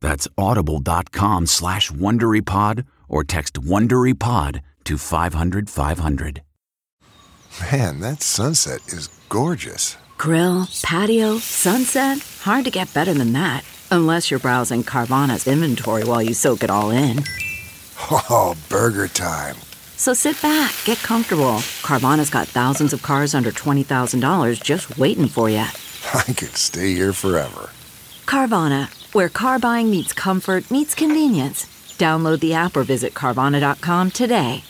That's audible.com slash WonderyPod or text WonderyPod to 500 500. Man, that sunset is gorgeous. Grill, patio, sunset. Hard to get better than that. Unless you're browsing Carvana's inventory while you soak it all in. Oh, burger time. So sit back, get comfortable. Carvana's got thousands of cars under $20,000 just waiting for you. I could stay here forever. Carvana, where car buying meets comfort, meets convenience. Download the app or visit Carvana.com today.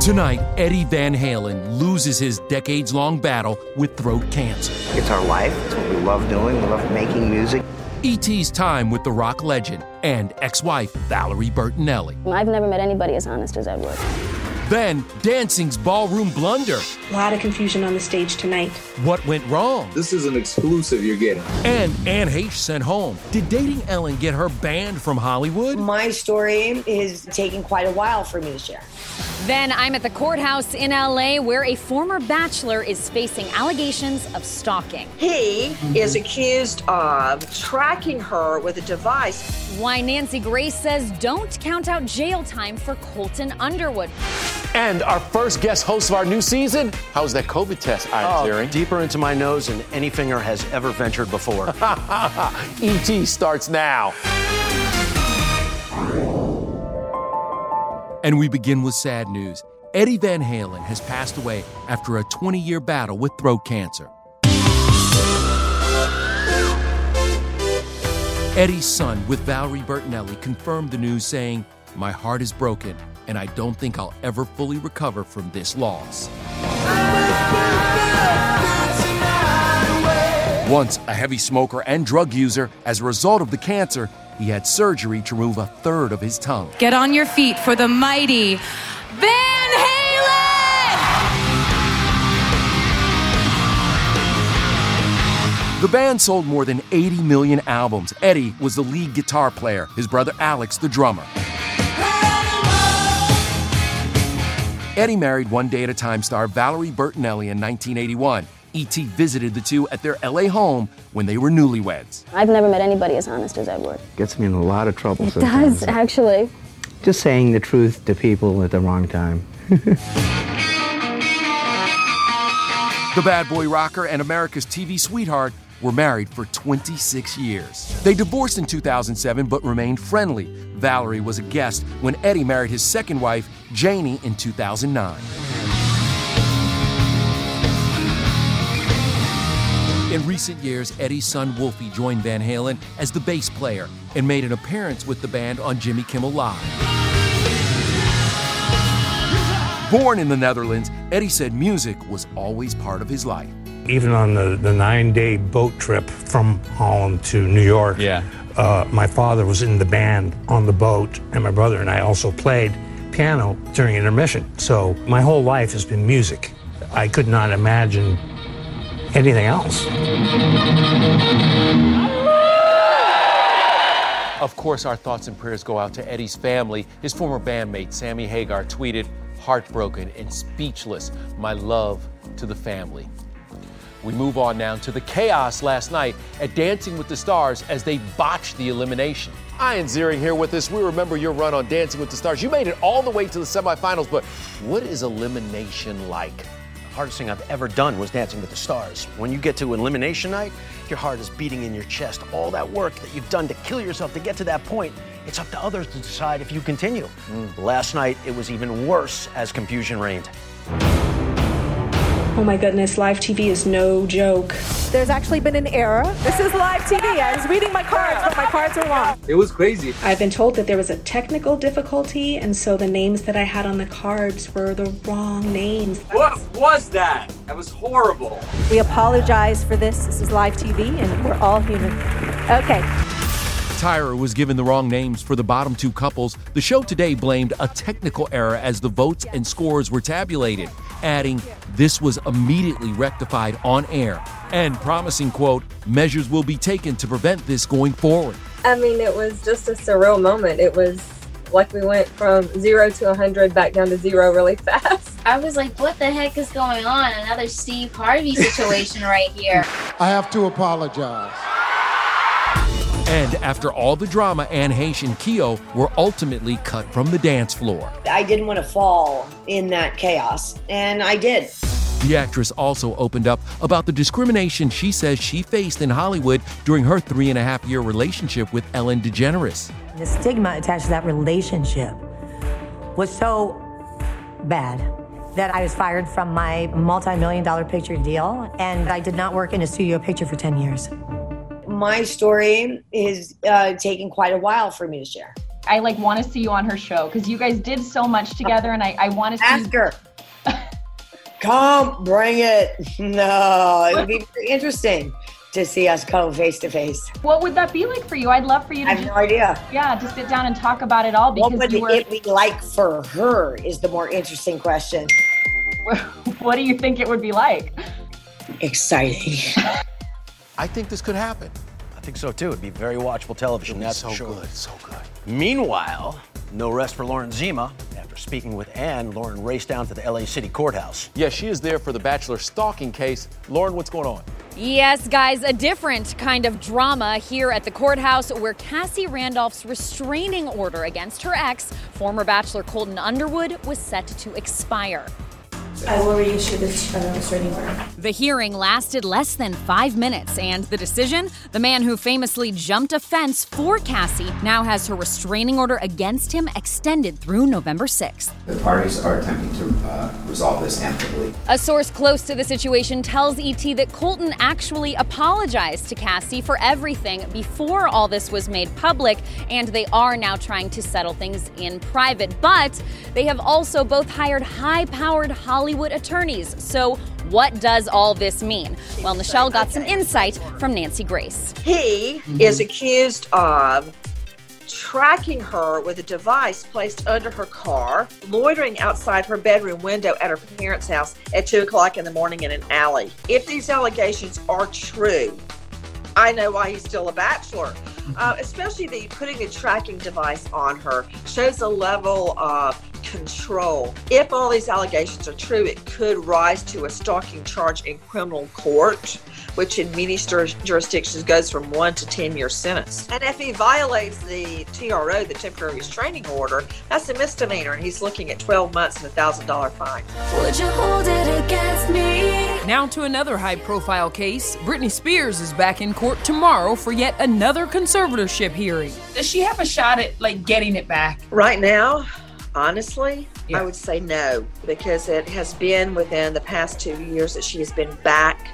Tonight, Eddie Van Halen loses his decades long battle with throat cancer. It's our life, it's what we love doing, we love making music. E.T.'s time with the rock legend and ex wife Valerie Bertinelli. I've never met anybody as honest as Edward. Then, dancing's ballroom blunder. A lot of confusion on the stage tonight. What went wrong? This is an exclusive you're getting. And Anne Heche sent home. Did dating Ellen get her banned from Hollywood? My story is taking quite a while for me to share. Then I'm at the courthouse in LA where a former bachelor is facing allegations of stalking. He is accused of tracking her with a device. Why Nancy Grace says don't count out jail time for Colton Underwood. And our first guest host of our new season. How's that COVID test, I'm oh, hearing? Deeper into my nose than any finger has ever ventured before. ET starts now. And we begin with sad news. Eddie Van Halen has passed away after a 20 year battle with throat cancer. Eddie's son, with Valerie Bertinelli, confirmed the news, saying, My heart is broken, and I don't think I'll ever fully recover from this loss. Once a heavy smoker and drug user, as a result of the cancer, he had surgery to remove a third of his tongue. Get on your feet for the mighty Van Halen! The band sold more than 80 million albums. Eddie was the lead guitar player, his brother Alex, the drummer. Eddie married one day at a time star Valerie Bertinelli in 1981. E.T. visited the two at their LA home when they were newlyweds. I've never met anybody as honest as Edward. Gets me in a lot of trouble It sometimes. does, actually. Just saying the truth to people at the wrong time. The bad boy rocker and America's TV sweetheart were married for 26 years. They divorced in 2007 but remained friendly. Valerie was a guest when Eddie married his second wife, Janie, in 2009. In recent years, Eddie's son Wolfie joined Van Halen as the bass player and made an appearance with the band on Jimmy Kimmel Live. Born in the Netherlands, Eddie said music was always part of his life. Even on the, the nine day boat trip from Holland to New York, yeah. uh, my father was in the band on the boat, and my brother and I also played piano during intermission. So my whole life has been music. I could not imagine anything else. Of course, our thoughts and prayers go out to Eddie's family. His former bandmate, Sammy Hagar, tweeted, heartbroken and speechless, my love to the family. We move on now to the chaos last night at Dancing with the Stars as they botched the elimination. Ian Ziering here with us. We remember your run on Dancing with the Stars. You made it all the way to the semifinals, but what is elimination like? The hardest thing I've ever done was Dancing with the Stars. When you get to elimination night, your heart is beating in your chest. All that work that you've done to kill yourself to get to that point, it's up to others to decide if you continue. Mm. Last night, it was even worse as confusion reigned. Oh my goodness, live TV is no joke. There's actually been an error. This is live TV. I was reading my cards, but my cards are wrong. It was crazy. I've been told that there was a technical difficulty, and so the names that I had on the cards were the wrong names. What was that? That was horrible. We apologize for this. This is live TV, and we're all human. Okay. Tyra was given the wrong names for the bottom two couples. The show today blamed a technical error as the votes and scores were tabulated, adding, This was immediately rectified on air, and promising, quote, measures will be taken to prevent this going forward. I mean, it was just a surreal moment. It was like we went from zero to 100 back down to zero really fast. I was like, what the heck is going on? Another Steve Harvey situation right here. I have to apologize. And after all the drama, Anne Heche and Keo were ultimately cut from the dance floor. I didn't want to fall in that chaos, and I did. The actress also opened up about the discrimination she says she faced in Hollywood during her three and a half year relationship with Ellen DeGeneres. The stigma attached to that relationship was so bad that I was fired from my multi million dollar picture deal, and I did not work in a studio picture for 10 years my story is uh, taking quite a while for me to share. I like want to see you on her show because you guys did so much together, and I, I want to see. Ask her. Come, bring it. No, it would be interesting to see us go face to face. What would that be like for you? I'd love for you to. I have just, no idea. Yeah, to sit down and talk about it all because what would were... it be like for her? Is the more interesting question. what do you think it would be like? Exciting. I think this could happen. I think so too. It'd be very watchable television. That's so sure. good, so good. Meanwhile, no rest for Lauren Zima. After speaking with Anne, Lauren raced down to the LA City courthouse. Yeah, she is there for the Bachelor stalking case. Lauren, what's going on? Yes, guys, a different kind of drama here at the courthouse where Cassie Randolph's restraining order against her ex, former Bachelor Colton Underwood, was set to expire. I will reissue this uh, restraining order. The hearing lasted less than five minutes, and the decision the man who famously jumped a fence for Cassie now has her restraining order against him extended through November 6th. The parties are attempting to uh, resolve this amicably. A source close to the situation tells ET that Colton actually apologized to Cassie for everything before all this was made public, and they are now trying to settle things in private. But they have also both hired high powered Hollywood Hollywood attorneys. So, what does all this mean? Well, Nischelle got some insight from Nancy Grace. He mm-hmm. is accused of tracking her with a device placed under her car, loitering outside her bedroom window at her parents' house at 2 o'clock in the morning in an alley. If these allegations are true, I know why he's still a bachelor. Uh, especially the putting a tracking device on her shows a level of control. If all these allegations are true, it could rise to a stalking charge in criminal court, which in many jurisdictions goes from one to 10 year sentence. And if he violates the TRO, the temporary restraining order, that's a misdemeanor, and he's looking at 12 months and a $1,000 fine. Would you hold it against me? Now to another high profile case. Britney Spears is back in court tomorrow for yet another conservatorship hearing. Does she have a shot at like getting it back? Right now, Honestly, yeah. I would say no, because it has been within the past two years that she has been back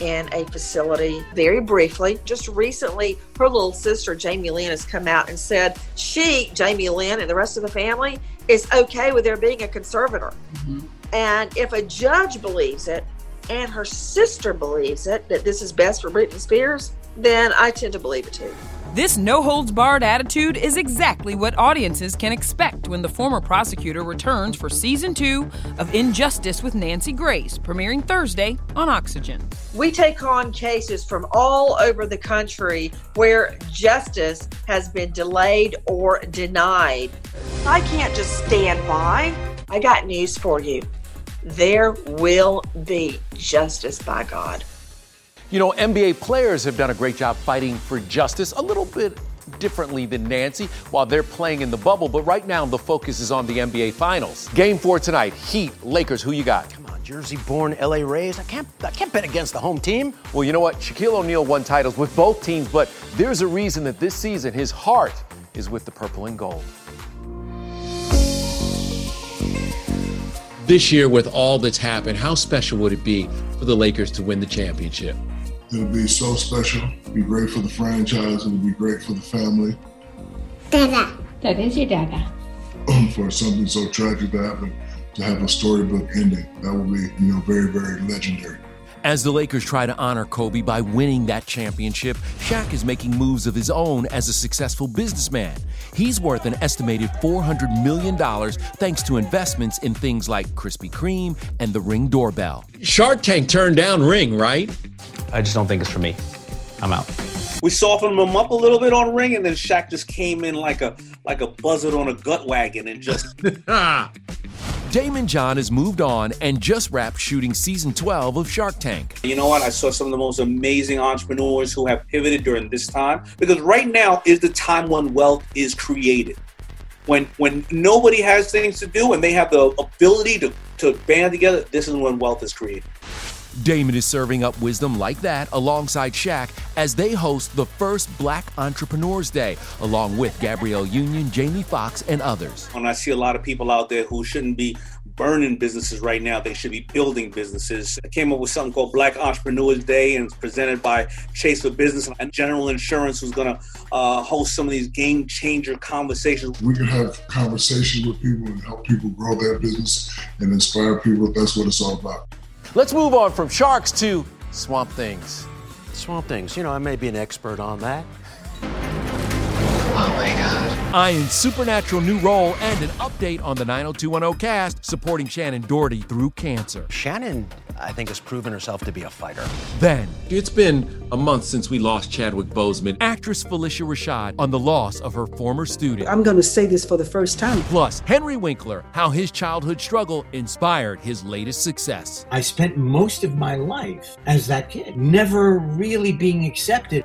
in a facility very briefly. Just recently, her little sister, Jamie Lynn, has come out and said she, Jamie Lynn, and the rest of the family is okay with there being a conservator. Mm-hmm. And if a judge believes it and her sister believes it, that this is best for Britney Spears, then I tend to believe it too. This no holds barred attitude is exactly what audiences can expect when the former prosecutor returns for season two of Injustice with Nancy Grace, premiering Thursday on Oxygen. We take on cases from all over the country where justice has been delayed or denied. I can't just stand by. I got news for you. There will be justice by God. You know, NBA players have done a great job fighting for justice, a little bit differently than Nancy while they're playing in the bubble. But right now, the focus is on the NBA Finals. Game four tonight Heat, Lakers. Who you got? Come on, Jersey born LA Rays. I can't, I can't bet against the home team. Well, you know what? Shaquille O'Neal won titles with both teams, but there's a reason that this season his heart is with the purple and gold. This year, with all that's happened, how special would it be for the Lakers to win the championship? It'll be so special. It'll be great for the franchise. It'll be great for the family. Dada. That is your dada. Um, for something so tragic to happen, to have a storybook ending, that will be, you know, very, very legendary. As the Lakers try to honor Kobe by winning that championship, Shaq is making moves of his own as a successful businessman. He's worth an estimated $400 million thanks to investments in things like Krispy Kreme and the Ring doorbell. Shark Tank turned down Ring, right? I just don't think it's for me. I'm out. We softened him up a little bit on Ring, and then Shaq just came in like a like a buzzard on a gut wagon and just. Daymond John has moved on and just wrapped shooting season 12 of Shark Tank. You know what? I saw some of the most amazing entrepreneurs who have pivoted during this time because right now is the time when wealth is created. When when nobody has things to do and they have the ability to, to band together, this is when wealth is created. Daymond is serving up wisdom like that alongside Shaq as they host the first Black Entrepreneurs Day, along with Gabrielle Union, Jamie Foxx, and others. And I see a lot of people out there who shouldn't be burning businesses right now. They should be building businesses. I came up with something called Black Entrepreneurs Day, and it's presented by Chase for Business and General Insurance, who's going to uh, host some of these game changer conversations. We can have conversations with people and help people grow their business and inspire people. That's what it's all about. Let's move on from sharks to swamp things. Swamp things, you know, I may be an expert on that. Oh my God. Ian's supernatural new role and an update on the 90210 cast supporting Shannen Doherty through cancer. Shannen, I think, has proven herself to be a fighter. Then, it's been a month since we lost Chadwick Boseman. Actress Phylicia Rashad on the loss of her former student. I'm going to say this for the first time. Plus, Henry Winkler, how his childhood struggle inspired his latest success. I spent most of my life as that kid, never really being accepted.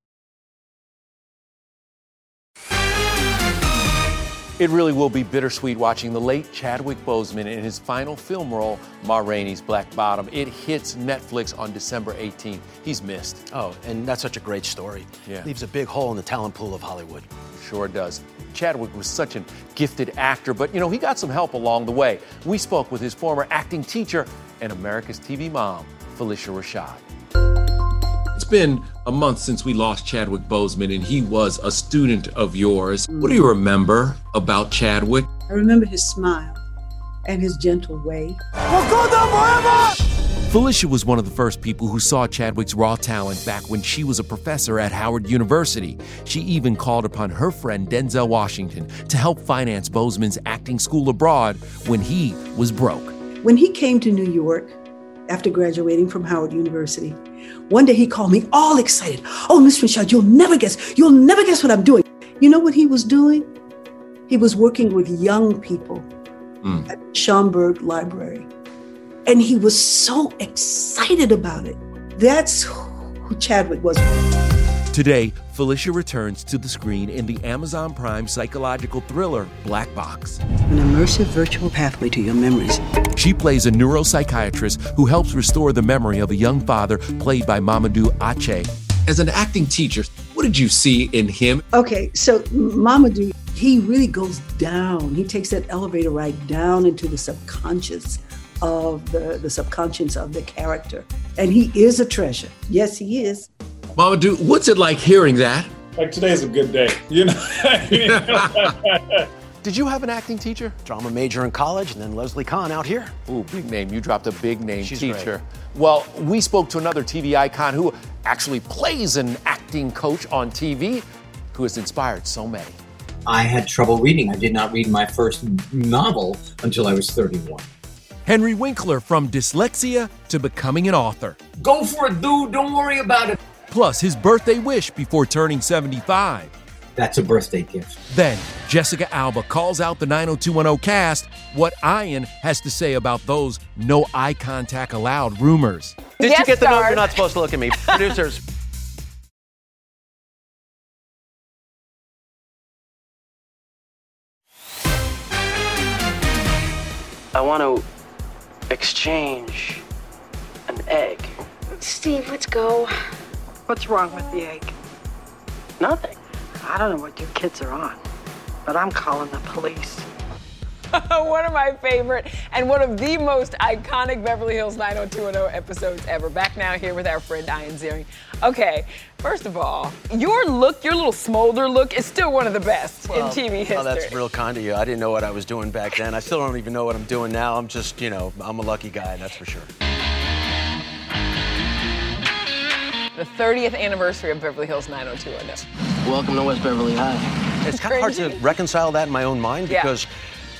It really will be bittersweet watching the late Chadwick Boseman in his final film role, Ma Rainey's Black Bottom. It hits Netflix on December 18th. He's missed. Oh, and that's such a great story. Yeah. Leaves a big hole in the talent pool of Hollywood. Sure does. Chadwick was such a gifted actor, but you know, he got some help along the way. We spoke with his former acting teacher and America's TV mom, Phylicia Rashad. It's been a month since we lost Chadwick Boseman, and he was a student of yours. What do you remember about Chadwick? I remember his smile and his gentle way. Wakanda forever! Phylicia was one of the first people who saw Chadwick's raw talent back when she was a professor at Howard University. She even called upon her friend Denzel Washington to help finance Boseman's acting school abroad when he was broke. When he came to New York after graduating from Howard University, one day he called me all excited. Oh, Miss Rashad, you'll never guess. You'll never guess what I'm doing. You know what he was doing? He was working with young people Mm. at Schomburg Library. And he was so excited about it. That's who Chadwick was. Today, Phylicia returns to the screen in the Amazon Prime psychological thriller Black Box. An immersive virtual pathway to your memories. She plays a neuropsychiatrist who helps restore the memory of a young father played by Mamoudou Athie. As an acting teacher, what did you see in him? Okay, so Mamoudou, he really goes down. He takes that elevator ride down into the subconscious of the, the subconscious of the character. And he is a treasure. Yes, he is. Mamoudou, what's it like hearing that? Like today's a good day, you know. Did you have an acting teacher? Drama major in college, and then Leslie Kahn out here. Ooh, big name. You dropped a big name She's teacher. great. Well, we spoke to another TV icon who actually plays an acting coach on TV who has inspired so many. I had trouble reading. I did not read my first novel until I was 31. Henry Winkler from dyslexia to becoming an author. Go for it, dude. Don't worry about it. Plus his birthday wish before turning 75. That's a birthday gift. Then Jessica Alba calls out the 90210 cast what Ian has to say about those no eye contact allowed rumors. Did you get the note? You're not supposed to look at me. Producers. I want to exchange an egg. Steve, let's go. What's wrong with the egg? Nothing. I don't know what you kids are on, but I'm calling the police. one of my favorite and one of the most iconic Beverly Hills 90210 episodes ever. Back now here with our friend Ian Ziering. Okay, first of all, your look, your little smolder look, is still one of the best in TV history. Oh, that's real kind of you. I didn't know what I was doing back then. I still don't even know what I'm doing now. I'm just, you know, I'm a lucky guy, that's for sure. The 30th anniversary of Beverly Hills 90210. Welcome to West Beverly High. It's kind of hard to reconcile that in my own mind Yeah. because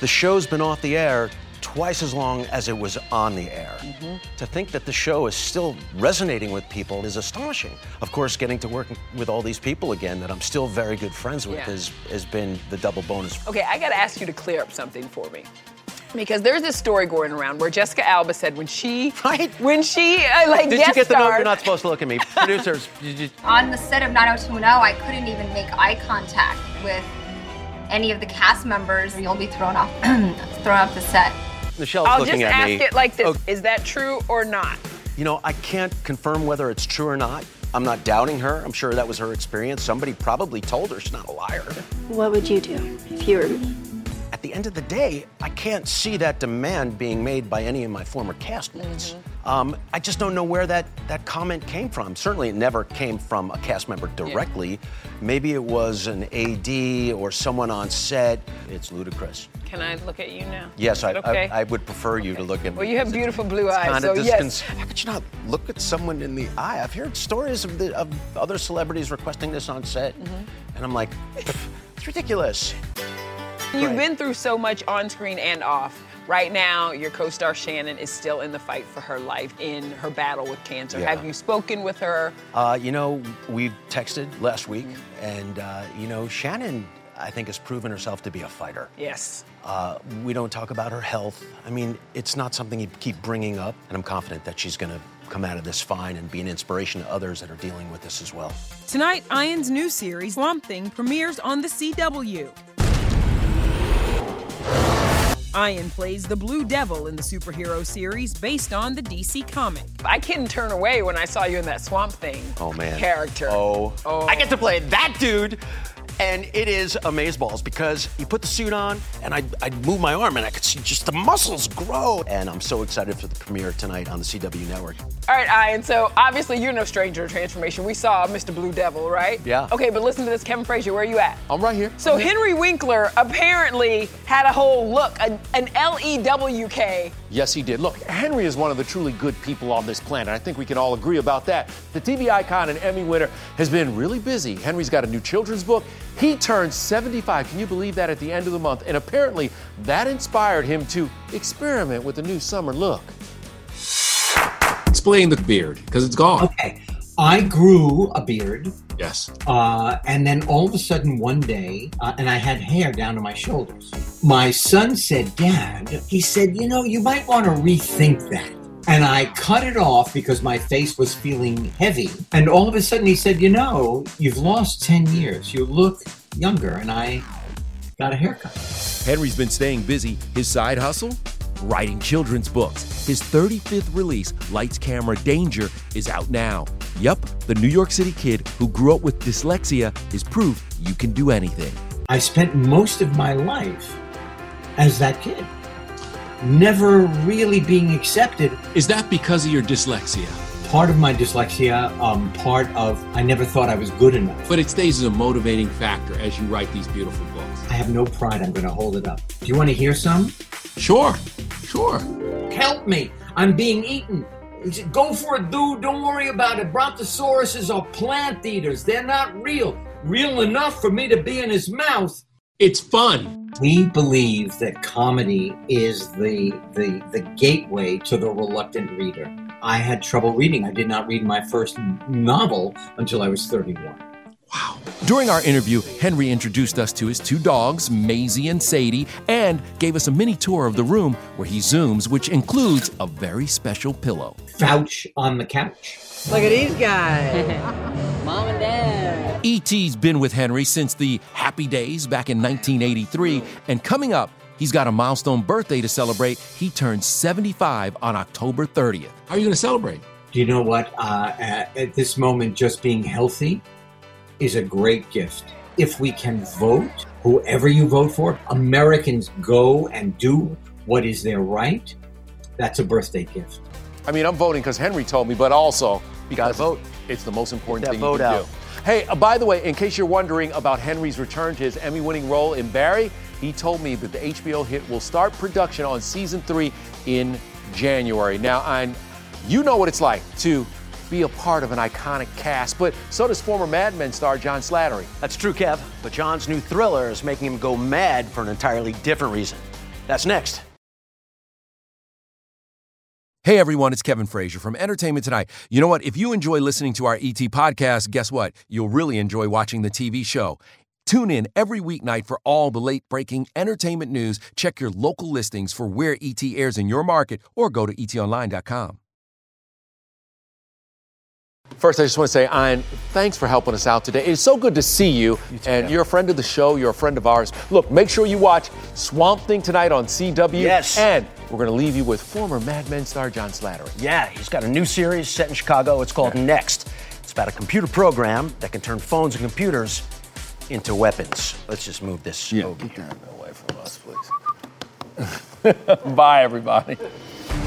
the show's been off the air twice as long as it was on the air. Mm-hmm. To think that the show is still resonating with people is astonishing. Of course, getting to work with all these people again that I'm still very good friends with Yeah. has, has been the double bonus. Okay, I gotta ask you to clear up something for me. Because there's this story going around where Jessica Alba said when she, right. when she, uh, like, Did guest you get the note? You're not supposed to look at me. Producers, did you- On the set of 90210, I couldn't even make eye contact with any of the cast members. You'll be thrown off, thrown off the set. Michelle's I'll looking just ask it like this: Oh, Is that true or not? You know, I can't confirm whether it's true or not. I'm not doubting her. I'm sure that was her experience. Somebody probably told her she's not a liar. What would you do if you were me? At the end of the day, I can't see that demand being made by any of my former castmates. Um, I just don't know where that, that comment came from. Certainly, it never came from a cast member directly. Maybe it was an AD or someone on set. It's ludicrous. Can I look at you now? Yes, I, okay? I, I would prefer you to look at me. well, you have beautiful blue eyes, kinda so discon- yes. How could you not look at someone in the eye? I've heard stories of, the, of other celebrities requesting this on set, Mm-hmm. and I'm like, it's ridiculous. You've been through so much on screen and off. Right now, your co star Shannen is still in the fight for her life in her battle with cancer. Yeah. Have you spoken with her? Uh, you know, we've texted last week, and uh, you know, Shannen, I think, has proven herself to be a fighter. Yes. Uh, we don't talk about her health. I mean, it's not something you keep bringing up, and I'm confident that she's going to come out of this fine and be an inspiration to others that are dealing with this as well. Tonight, Ian's new series, Swamp Thing, premieres on the CW. Ian plays the Blue Devil in the superhero series based on the DC comic. I couldn't turn away when I saw you in that Swamp Thing Oh man. character. Oh. Oh. I get to play that dude. And it is amazeballs because you put the suit on and I'd, I'd move my arm and I could see just the muscles grow. And I'm so excited for the premiere tonight on the CW network. All right, Ian, so obviously you're no stranger to transformation. We saw Mr. Blue Devil, right? Yeah. Okay, but listen to this. Kevin Frazier, where are you at? I'm right here. So Henry Winkler apparently had a whole look, a, an L-E-W-K. Yes, he did. Look, Henry is one of the truly good people on this planet. I think we can all agree about that. The TV icon and Emmy winner has been really busy. Henry's got a new children's book. He turned 75. Can you believe that at the end of the month? And apparently, that inspired him to experiment with a new summer look. Explain the beard, because it's gone. Okay. I grew a beard. Yes. Uh, and then all of a sudden, one day, uh, and I had hair down to my shoulders. My son said, Dad, he said, you know, you might want to rethink that. And I cut it off because my face was feeling heavy. And all of a sudden, he said, you know, you've lost 10 years. You look younger. And I got a haircut. Henry's been staying busy. His side hustle? Writing children's books. His 35th release, Lights Camera Danger, is out now. Yup, the New York City kid who grew up with dyslexia is proof you can do anything. I spent most of my life as that kid. never really being accepted. Is that because of your dyslexia? Part of my dyslexia, um, part of I never thought I was good enough. But it stays as a motivating factor as you write these beautiful books. I have no pride. I'm going to hold it up. Do you want to hear some? Sure, sure. Help me. I'm being eaten. Go for it, dude. Don't worry about it. Brontosauruses are plant eaters. They're not real. Real enough for me to be in his mouth. It's fun. We believe that comedy is the, the, the gateway to the reluctant reader. I had trouble reading. I did not read my first novel until I was 31. Wow. During our interview, Henry introduced us to his two dogs, Maisie and Sadie, and gave us a mini tour of the room where he zooms, which includes a very special pillow. Fouch on the couch. Look at these guys. Mom and Dad. E.T.'s been with Henry since the happy days back in 1983, and coming up, he's got a milestone birthday to celebrate. He turns 75 on October 30th. How are you going to celebrate? Do you know what? Uh, at, at this moment, just being healthy is a great gift. If we can vote, whoever you vote for, Americans go and do what is their right, that's a birthday gift. I mean, I'm voting because Henry told me, but also because vote. it's the most important Get that thing vote you can out. do. Hey, uh, by the way, in case you're wondering about Henry's return to his Emmy winning role in Barry, he told me that the HBO hit will start production on season three in January. Now, I, you know what it's like to be a part of an iconic cast, but so does former Mad Men star John Slattery. That's true, Kev. But John's new thriller is making him go mad for an entirely different reason. That's next. Hey everyone, it's Kevin Frazier from Entertainment Tonight. You know what? If you enjoy listening to our ET podcast, guess what? You'll really enjoy watching the TV show. Tune in every weeknight for all the late breaking entertainment news. Check your local listings for where ET airs in your market or go to etonline.com. First, I just want to say, Ian, thanks for helping us out today. It's so good to see you. and you're a friend of the show. You're a friend of ours. Look, make sure you watch Swamp Thing tonight on CW. Yes. And we're going to leave you with former Mad Men star John Slattery. Yeah, he's got a new series set in Chicago. It's called Next. It's about a computer program that can turn phones and computers into weapons. Let's just move this Yeah, over get here. that away from us, please. Bye, everybody.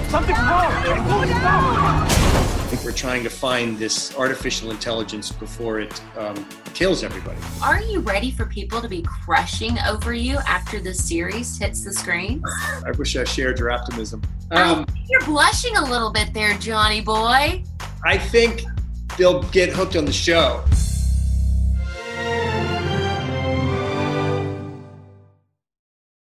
Something's wrong. I think we're trying to find this artificial intelligence before it um, kills everybody. Are you ready for people to be crushing over you after the series hits the screen? I wish I shared your optimism. Um, You're blushing a little bit there, Johnny boy. I think they'll get hooked on the show.